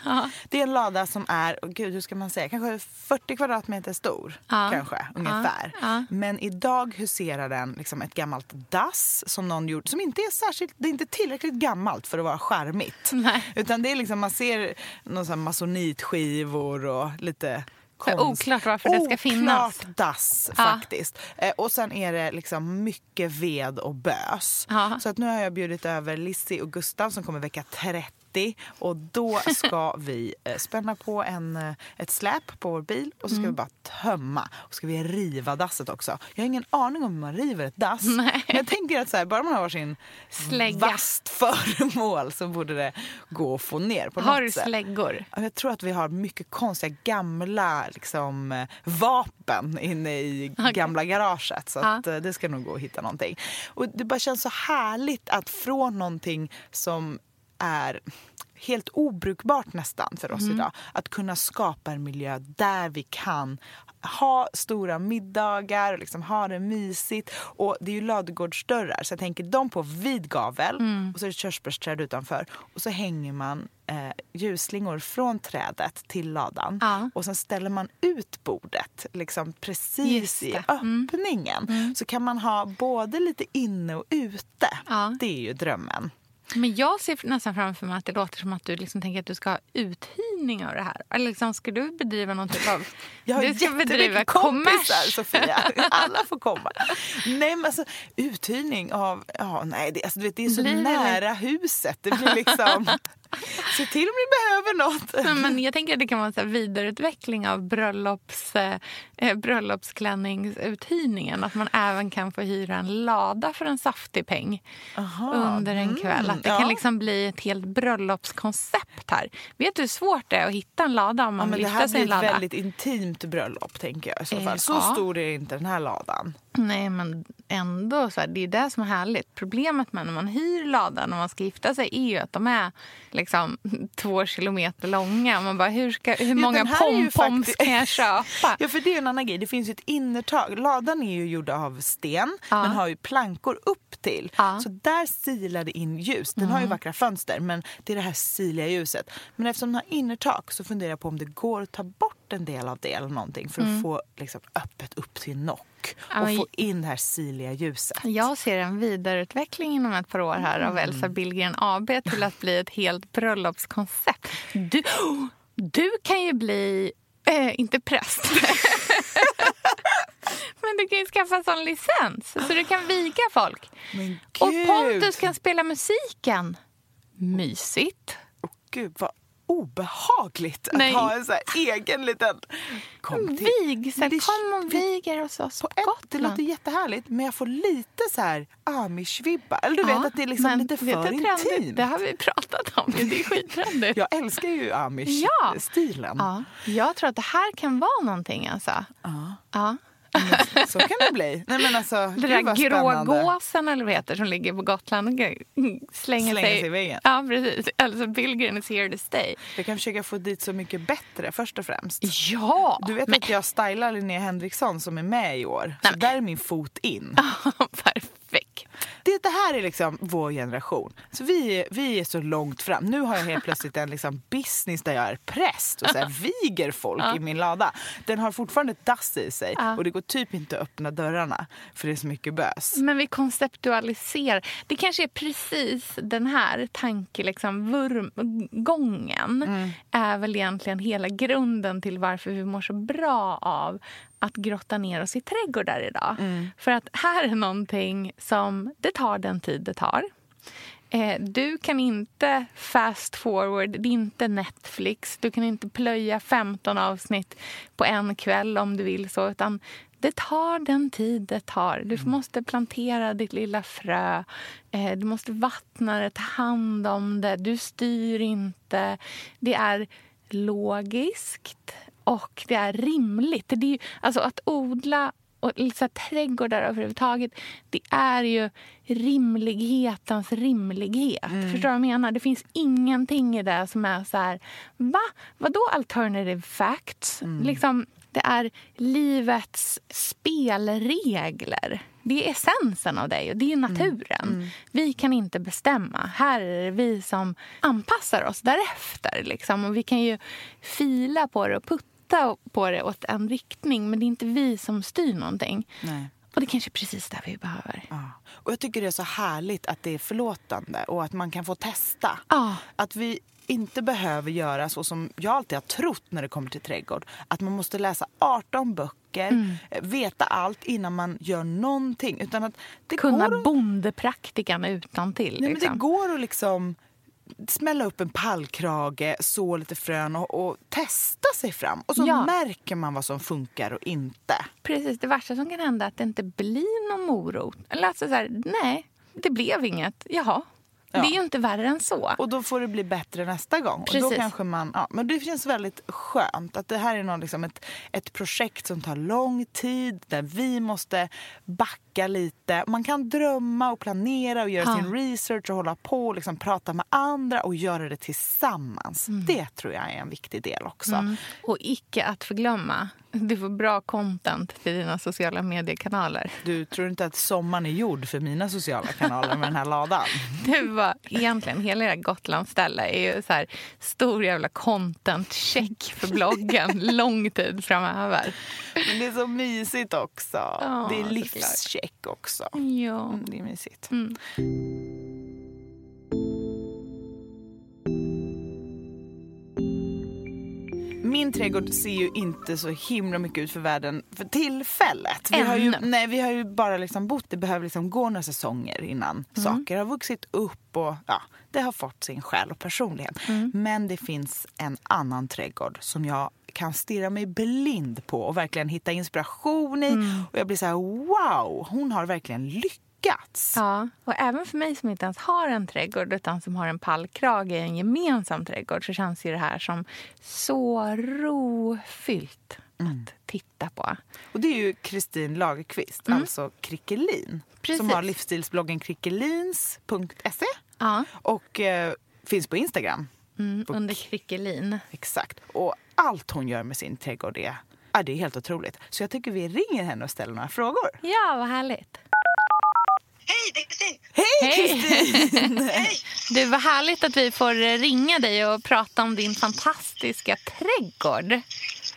Det är en lada som är, oh gud hur ska man säga, kanske 40 kvadratmeter stor. Ja. Kanske, ungefär. Ja. Men idag huserar den liksom ett gammalt dass som någon gjort, som inte är särskilt, det är inte tillräckligt gammalt för att vara charmigt. Nej. Utan det är liksom, man ser någon sån masonitskivor och lite Så oklart varför det ska finnas. Oklart dass Ja. faktiskt. Eh, och sen är det liksom mycket ved och bös. Ja. Så att nu har jag bjudit över Lizzie och Gustav som kommer vecka 30 och då ska *laughs* vi eh, spänna på en, eh, ett släp på vår bil och så ska Mm. vi bara tömma. Och ska vi riva dasset också. Jag har ingen aning om hur man river ett dass. *laughs* Nej. Men jag tänker att så här, bara man har sin Slägga. vasst *laughs* föremål så borde det gå att få ner på Har du släggor? Ja, Jag tror att vi har mycket konstiga gamla liksom, eh, vapen inne i gamla garaget. Så att, det ska nog gå att hitta någonting. Och det bara känns så härligt att från någonting som är helt obrukbart nästan för oss idag. Att kunna skapa en miljö där vi kan ha stora middagar och liksom ha det mysigt. Och det är ju ladugårdsdörrar så jag tänker de på vid gavel och så är det körsbärsträd utanför. Och så hänger man eh, ljusslingor från trädet till ladan. Ja. Och sen ställer man ut bordet liksom precis i. Mm. öppningen. Så kan man ha både lite inne och ute. Ja. Det är ju drömmen. Men jag ser nästan framför mig att det låter som att du liksom tänker att du ska ha uthyrning av det här. Eller liksom, ska du bedriva någon typ av... Jag har du ska bedriva kompisar, kommers. Sofia. Alla får komma. Nej, men alltså uthyrning av... Ja, nej, det, alltså, du vet, det är så Blir nära huset. Det blir liksom... *laughs* Se till om ni behöver något. Nej, Men jag tänker att det kan vara en så här vidareutveckling av bröllops, eh, eh, bröllopsklänningsuthyrningen. Att man även kan få hyra en lada för en saftig peng under en kväll. Att det ja. kan liksom bli ett helt bröllopskoncept här. Vet du hur svårt det är att hitta en lada om Ja, man men vill det gifta här sig i blir en ett lada? väldigt intimt bröllop, tänker jag. i så Eh, fall. Så ja. stor är inte den här ladan. Nej, men ändå. Så här, det är det som är härligt. Problemet med när man hyr ladan och man ska gifta sig är ju att de är liksom *laughs* två kilometer långa. Man bara, hur, ska, hur många ju pompoms faktiskt- kan jag *laughs* köpa? Ja, för det är en annan grej. Det finns ju ett innertag. Ladan är ju gjord av sten, Ja. men har ju plankor upp till. Ja. Mm. Så där silar det in ljus. Den har ju vackra fönster, men det är det här siliga ljuset. Men eftersom den har innertak så funderar jag på om det går att ta bort en del av det eller någonting för att få liksom, öppet upp till nock Mm. Och få in det här siliga ljuset. Jag ser en vidareutveckling inom ett par år här av Elsa Billgren AB till att bli ett helt bröllopskoncept. Du, du kan ju bli, eh, inte präst, *laughs* men du kan ju skaffa sån licens så du kan viga folk. Och! Pontus kan spela musiken. Mysigt. Gud, vad obehagligt att Nej. ha en så här egen liten... Kom till. Vig, så Men det- kom och viger hos oss på, På ett, det Gotland. låter jättehärligt, men jag får lite så här amish-vibbar. Eller du vet Ja, att det är liksom lite vet för trendigt? intimt. Det har vi pratat om. Det är skittrendigt. Jag älskar ju Ja. amish-stilen. Ja, jag tror att det här kan vara någonting. Alltså. Ja. Ja. Så kan det bli. Nej, men alltså, Det där grågåsen eller vad heter som ligger på Gotland och slänger, Slänger sig i väggen. Ja, precis. Alltså Billgren is here to stay. Jag kan försöka få dit Så mycket bättre först och främst. Ja! Du vet men, att jag stylar Linnea Henriksson som är med i år. Så där är min fot in. *laughs* Perfekt. Det, det här är liksom vår generation. Så vi, vi är så långt fram. Nu har jag helt plötsligt en liksom business där jag är präst och så här viger folk i min lada. Den har fortfarande dass i sig Ja. och det går typ inte att öppna dörrarna för det är så mycket bös. Men vi konceptualiserar. Det kanske är precis den här tanke, liksom, Mm. är väl egentligen hela grunden till varför vi mår så bra av att grotta ner oss i trädgårdar idag. Mm. För att här är någonting som det tar den tid det tar. Eh, Du kan inte fast forward, det är inte Netflix. Du kan inte plöja 15 avsnitt på en kväll om du vill så. Utan det tar den tid det tar. Du måste plantera ditt lilla frö. Eh, Du måste vattna det, ta hand om det. Du styr inte. Det är logiskt och det är rimligt. Det är ju, alltså att odla och här, trädgårdar överhuvudtaget, det är ju rimlighetens rimlighet. Förstår du vad jag menar? Det finns ingenting i det som är så här, va? Vadå alternative facts? Liksom, det är livets spelregler. Det är essensen av det och det är naturen. Vi kan inte bestämma. Här är det vi som anpassar oss därefter. Liksom. Och vi kan ju fila på det och putta på det åt en riktning men det är inte vi som styr någonting. Nej. Och det kanske är precis det vi behöver. Ja. Och jag tycker det är så härligt att det är förlåtande och att man kan få testa. Ja. Att vi inte behöver göra så som jag alltid har trott när det kommer till trädgård. Att man måste läsa 18 böcker, Mm. veta allt innan man gör någonting. Utan att det Kunna går att, bondepraktikan utan till. nej, men det liksom. går att liksom smälla upp en pallkrage, så lite frön och, och testa sig fram. Och så Ja. märker man vad som funkar och inte. Precis, det värsta som kan hända är att det inte blir någon morot. Eller alltså så här, nej, det blev inget. Jaha. Ja. Det är ju inte värre än så. Och då får det bli bättre nästa gång. Och då Precis. kanske man, ja, men det känns väldigt skönt att det här är någon, liksom ett, ett projekt som tar lång tid, där vi måste backa lite. Man kan drömma och planera och göra Ja. sin research och hålla på och liksom prata med andra och göra det tillsammans. Det tror jag är en viktig del också. Mm. Och icke att förglömma, du får bra content till dina sociala mediekanaler. Du tror inte att sommaren är gjord för mina sociala kanaler med den här ladan? *laughs* Det var egentligen hela det Gotlandsställe är ju så här stor jävla content-check för bloggen *laughs* lång tid framöver. Men det är så mysigt också. Ja, det är såklart. Livscheck också. Ja. Mm, det är mysigt. Mm. Min trädgård ser ju inte så himla mycket ut för världen för tillfället. Vi har ju, nej, vi har ju bara liksom bott, det behöver liksom gå några säsonger innan saker har vuxit upp och ja, det har fått sin själ och personlighet. Men det finns en annan trädgård som jag kan stirra mig blind på och verkligen hitta inspiration i. Och jag blir så här, wow, hon har verkligen lyckats. Ja, och även för mig som inte ens har en trädgård utan som har en pallkrage i en gemensam trädgård så känns ju det här som så rofyllt att titta på. Och det är ju Kristin Lagerqvist, alltså Krickelin. Mm. Precis. Som har livsstilsbloggen krickelins.se Ja, och eh, finns på Instagram. Mm, under krickelin. Exakt. Och allt hon gör med sin trädgård är, ja, det är helt otroligt. Så jag tycker vi ringer henne och ställer några frågor. Ja, vad härligt. Hej, det är Kristin! Hej Hej. Kristin! *laughs* Du, vad härligt att vi får ringa dig och prata om din fantastiska trädgård.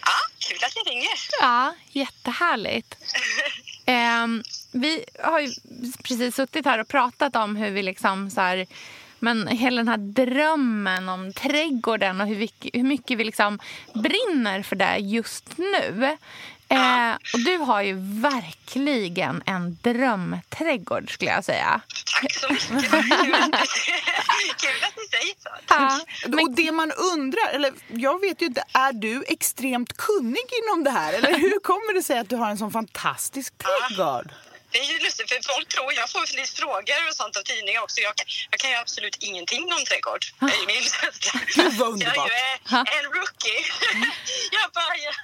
Ja, kul att ni ringer. Ja, jättehärligt. *laughs* Ehm, vi har ju precis suttit här och pratat om hur vi liksom så här, men hela den här drömmen om trädgården och hur, vi, hur mycket vi liksom brinner för det just nu. Eh, och du har ju verkligen en drömträdgård skulle jag säga. Tack så mycket. Kul att ni, säger så. Ja, Och det man undrar, eller jag vet ju inte, är du extremt kunnig inom det här? Eller hur kommer det sig att du har en sån fantastisk trädgård? Det är ju lustigt för folk tror, jag får lite frågor och sånt av tidningar också. Jag kan, jag kan ju absolut ingenting om trädgård. Det är min *laughs* underbart. Jag är ju eh, en rookie. *laughs* Jag bara jag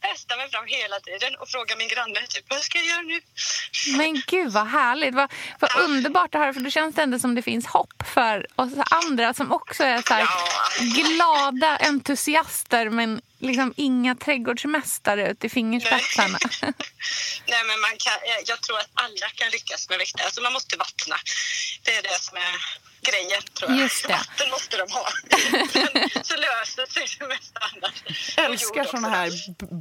testar mig fram hela tiden och frågar min granne typ, vad ska jag göra nu? Men gud vad härligt. Vad, vad underbart det här för då känns det ändå som det finns hopp för oss andra som också är så här glada entusiaster men liksom inga trädgårdsmästare ut i fingerspetsarna. *laughs* Nej, men man kan, jag- jag tror att alla kan lyckas med växter. Alltså man måste vattna. Det är det som är grejen, tror jag. Just det. Vatten måste de ha. *laughs* Sen så löser sig det mesta annars. Och älskar också. här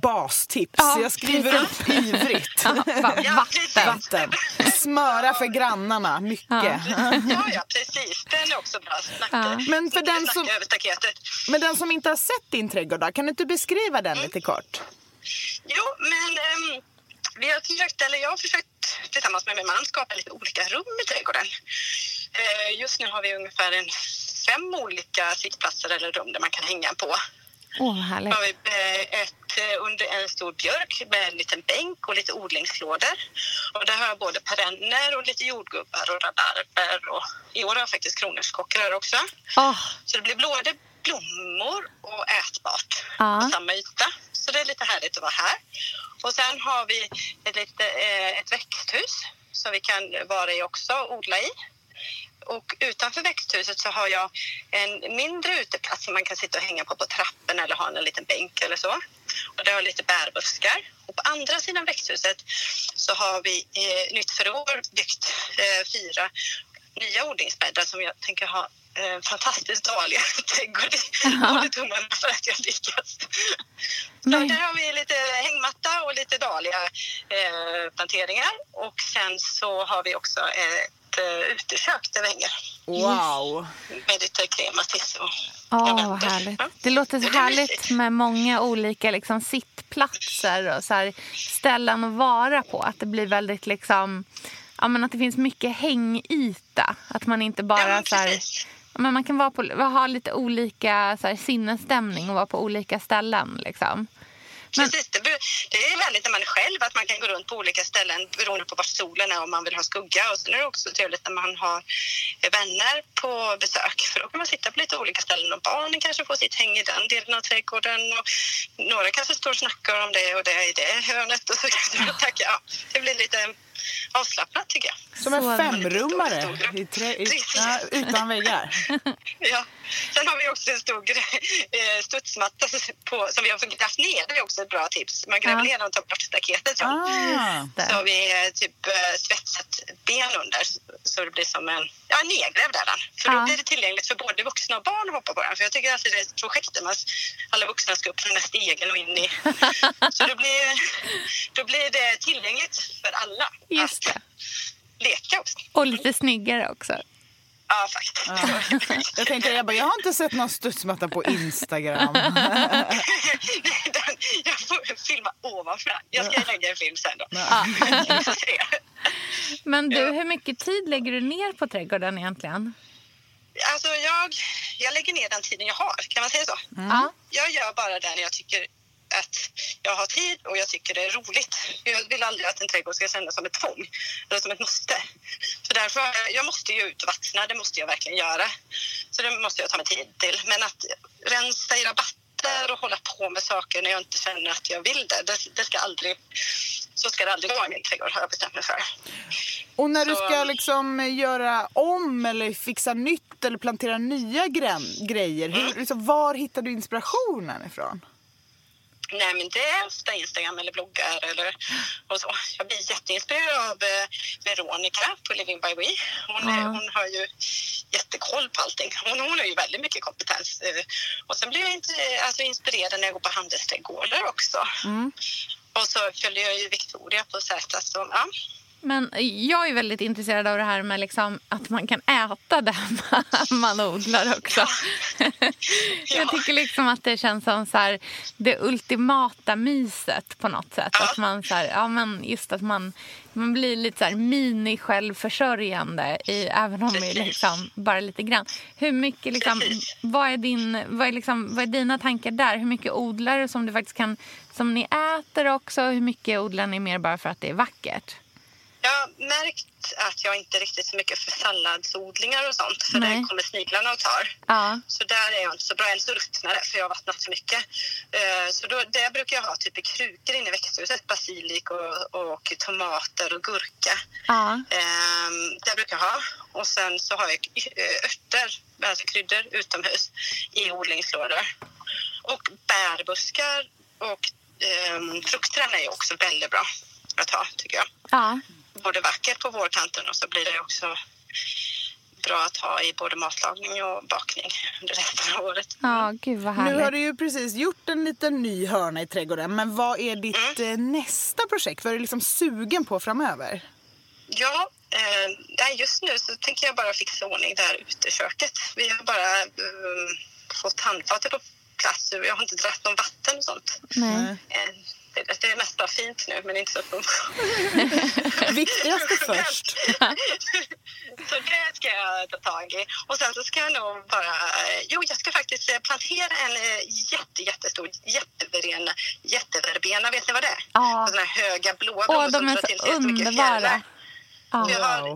bastips. Ja, jag skriver upp ivrigt. *laughs* Ja, bara Ja, vatten. Vatten. Smöra för grannarna, mycket. Ja, ja, precis. Den är också bra. Snacka, Ja. Men för den som- över staketet. Men den som inte har sett din trädgård, kan du inte beskriva den lite kort? Jo, men ehm, vi har försökt, eller jag har försökt tillsammans med min man skapa lite olika rum i trädgården. Eh, just nu har vi ungefär en fem olika sittplatser eller rum där man kan hänga på. Vad härligt. har vi eh, ett eh, under en stor björk med en liten bänk och lite odlingslådor. Och där har jag både perenner och lite jordgubbar och rabarber. Och I år har jag faktiskt kronärtskockor här också. Åh, Så det blir både blommor och ätbart Ja. på samma yta. Så det är lite härligt att vara här. Och sen har vi ett, lite, eh, ett växthus som vi kan vara i också och odla i. Och utanför växthuset så har jag en mindre uteplats som man kan sitta och hänga på på trappen eller ha en liten bänk eller så. Och där har jag lite bärbuskar. Och på andra sidan växthuset så har vi eh, nytt för i år byggt eh, fyra nya odlingsbäddar som jag tänker ha eh, fantastiskt dåliga *laughs* trädgård håller tummarna för att jag lyckas. Så där har vi lite hängmatta och lite dahlia eh, planteringar. Och sen så har vi också ett eh, utekök där vi hänger. Wow! Med lite krematis och Åh, vad härligt. Ja. Det låter så Det härligt mysigt. med många olika liksom, sittplatser och så här, ställen att vara på. Att det blir väldigt liksom... Ja, men att det finns mycket hängyta. Att man inte bara... Ja, så här, men man kan vara på, ha lite olika så här, sinnesstämning och vara på olika ställen. Liksom. Men- Precis, det, är väldigt när man är själv att man kan gå runt på olika ställen beroende på var solen är om man vill ha skugga. Och sen är det också trevligt när man har vänner på besök för då kan man sitta på lite olika ställen och barnen kanske får sitt häng i den delen av trädgården och några kanske står och snackar om det och det i det hörnet och så kan du tacka. Ja, det blir lite avslappnat tycker jag. Som en femrummare i trä, i, ja, utan väggar. *laughs* Ja. Sen har vi också en stor eh, studsmatta på, som vi har grävt ner. Det är också ett bra tips. Man gräver Ja. ner den och tar bort staketet. Ja. Ah. Så har vi eh, typ eh, svetsat ben under så det blir som en ja, nedgrävd är den. För Ja. då blir det tillgängligt för både vuxna och barn att hoppa på den. För jag tycker alltid det är ett projekt där man, alla vuxna ska upp för den här stegen och in i. *laughs* Så då blir, då blir det tillgängligt för alla Just att det. leka också. Och lite snyggare också. Ja, faktiskt. Jag tänkte, jag, bara, jag har inte sett någon studsmatta på Instagram. *laughs* Jag får filma ovanför. Jag ska lägga en film sen då. Ja. Men du, hur mycket tid lägger du ner på trädgården egentligen? Alltså jag, jag lägger ner den tiden jag har, kan man säga så? Ja. Jag gör bara det när jag tycker att jag har tid och jag tycker det är roligt. Jag vill aldrig att en trädgård ska kännas som ett tvång eller som ett måste. Så därför, jag måste ju ut och vattna, det måste jag verkligen göra. Så det måste jag ta mig tid till. Men att rensa i rabatter och hålla på med saker när jag inte känner att jag vill det, det, det ska aldrig, så ska det aldrig vara i min trädgård har jag bestämt mig för. Och när du Så- ska liksom göra om eller fixa nytt eller plantera nya grejer, hur, liksom, var hittar du inspirationen ifrån? Nej, men det är ofta Instagram eller bloggar eller och så. Jag blir jätteinspirerad av eh, Veronica på Living by We. Hon, är, Ja. hon har ju jättekoll på allting. Hon, hon har ju väldigt mycket kompetens. Eh, och sen blir jag inte, alltså, inspirerad när jag går på handelsträdgårdar också. Och så följer jag ju Victoria på Zäta. Så, ja. Men jag är väldigt intresserad av det här med liksom att man kan äta det *laughs* man odlar också. *laughs* Jag tycker liksom att det känns som så här, det ultimata myset på något sätt. Att man, så här, ja, men just att man, man blir lite så här mini-självförsörjande i, även om det är liksom bara lite grann. Hur mycket liksom, vad, är din, vad, är liksom, vad är dina tankar där? Hur mycket odlar du som du faktiskt kan, som ni äter också? Hur mycket odlar ni mer bara för att det är vackert? Jag har märkt att jag inte riktigt så mycket för salladsodlingar och sånt. För Nej. det kommer sniglarna och tar. Ja. Så där är jag inte så bra. Eller så ruttnar det för jag har vattnat för mycket. Eh, Så då, det brukar jag ha typ i krukor inne i växthuset. Basilik och, och tomater och gurka. Ja. Ehm, det brukar jag ha. Och sen så har jag eh, örter, alltså kryddor utomhus i odlingslådor. Och bärbuskar och um, fruktträd är också väldigt bra att ha tycker jag. Ja. Både vackert på vårkanten och så blir det också bra att ha i både matlagning och bakning under resten av året. Ja, gud vad Nu har härligt. du ju precis gjort en liten ny hörna i trädgården, men vad är ditt eh, nästa projekt? Vad är du liksom sugen på framöver? Ja, eh, just nu så tänker jag bara fixa ordning det här uteköket. Vi har bara eh, fått handfatet på plats. Jag har inte dratt någon vatten och sånt. Nej. Eh, det, är mest bara fint nu, men inte så *laughs* funktionellt. Viktigaste *laughs* först. *laughs* så det ska jag ta tag i. Och sen så ska jag nog bara... Jo, jag ska faktiskt eh, plantera en eh, jätte, jättestor jätteverbena. Jätteverbena, vet ni vad det är? Ja. Såna här höga blåa blommor som drar till sig jättemycket underbara. fjärilar. Ja. Jag, har,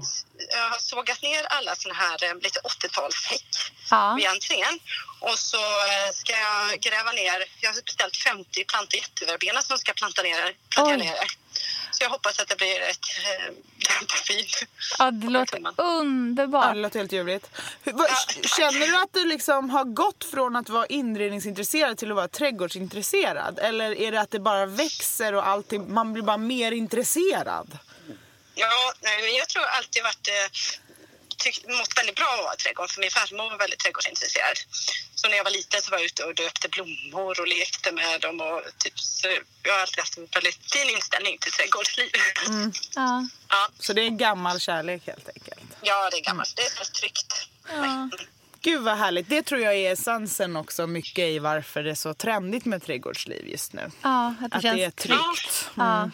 jag har sågat ner alla såna här eh, lite 80-talshäck Ja. vid entrén. Och så eh, ska jag gräva ner, jag har beställt 50 plantor jätteverbena som ska planta ner, plantera Oj. ner. Så jag hoppas att det blir ett eh, fint. Ja, det låter Ja, underbart. det låter helt ljuvligt. Vad- Känner du att du liksom har gått från att vara inredningsintresserad till att vara trädgårdsintresserad? Eller är det att det bara växer och allting, man blir bara mer intresserad? Ja, nej, jag tror alltid varit eh, tyckt, mått väldigt bra av att vara i trädgården för min farmor var väldigt trädgårdsintresserad. Så när jag var liten så var jag ute och döpte blommor och lekte med dem och typ, så jag har alltid haft en väldigt fin inställning till trädgårdsliv. Ja. Ja, Så det är en gammal kärlek helt enkelt. ja, det är gammalt. Det är så tryggt. Gud vad härligt. Det tror jag är essensen också mycket i varför det är så trendigt med trädgårdsliv just nu. ja, att det Att känns det är tryggt. Ja.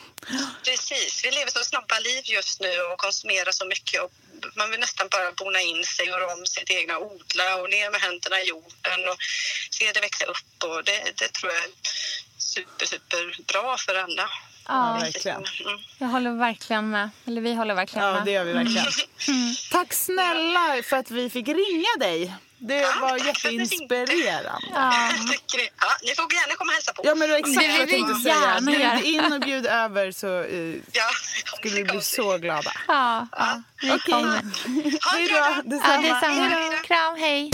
Precis. Vi lever så snabba liv just nu och konsumerar så mycket. Och man vill nästan bara bona in sig och göra om sitt egna odla och ner med händerna i jorden och se det växa upp. Och det, det tror jag är super, super bra för alla. Ja, verkligen. Mm. jag håller verkligen med. Eller vi håller verkligen Ja, med. det gör vi verkligen. Tack snälla för att vi fick ringa dig. Det var att ni jätteinspirerande. Ja. Ja, ni får gärna komma och hälsa på. Ja men det var exakt Det vad jag vill vi tänkte säga. Bjud in och bjud över så eh, Ja, skulle vi bli så glada. Ja, ja. vi Okej. kommer. Hej då. Ja, Detsamma. detsamma. Kram, hej.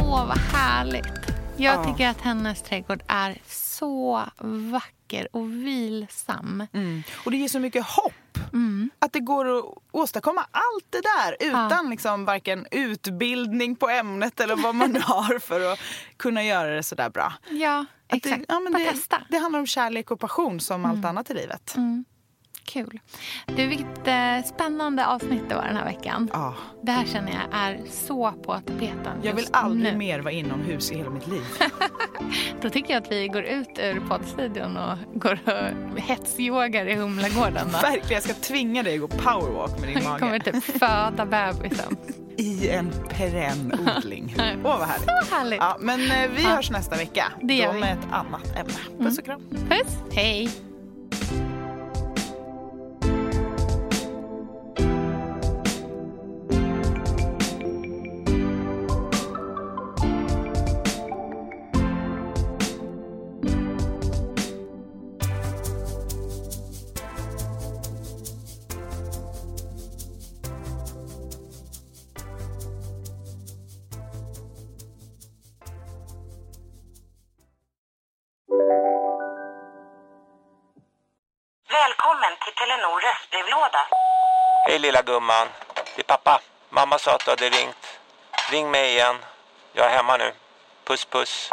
Åh, vad härligt. Jag Ja. tycker att hennes trädgård är så vacker och vilsam. Mm. Och det ger så mycket hopp. Mm. Att det går att åstadkomma allt det där utan liksom varken utbildning på ämnet eller vad man *laughs* har för att kunna göra det så där bra. Ja, Att exakt. Det, ja, men det. Mm. det handlar om kärlek och passion som allt annat i livet. Kul. Du, vilket eh, spännande avsnitt det var den här veckan. Ja. Det här känner jag är så på tapeten Jag vill aldrig nu. mer vara inomhus i hela mitt liv. *laughs* Då tycker jag att vi går ut ur poddstudion och går och hetsyogar i Humlegården. *laughs* Verkligen, jag ska tvinga dig att gå powerwalk med din Jag mage. kommer typ föda bebisen. *laughs* I en perenn odling. Åh vad härligt. Så härligt. Ja, men eh, vi hörs nästa vecka. Det gör då vi. Mm. med ett annat ämne. Puss och kram. Puss, hej. Gumman. Det är pappa. Mamma sa att du hade ringt. Ring mig igen. Jag är hemma nu. Puss puss.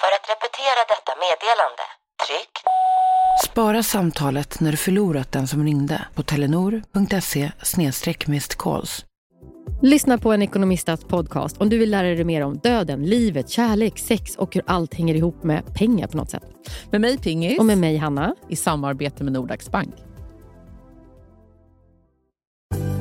För att repetera detta meddelande, tryck Spara samtalet när du förlorat den som ringde på telenor.se calls. Lyssna på en ekonomistats podcast om du vill lära dig mer om döden, livet, kärlek, sex och hur allt hänger ihop med pengar på något sätt. Med mig Pingis. Och med mig Hanna. I samarbete med Nordax Bank.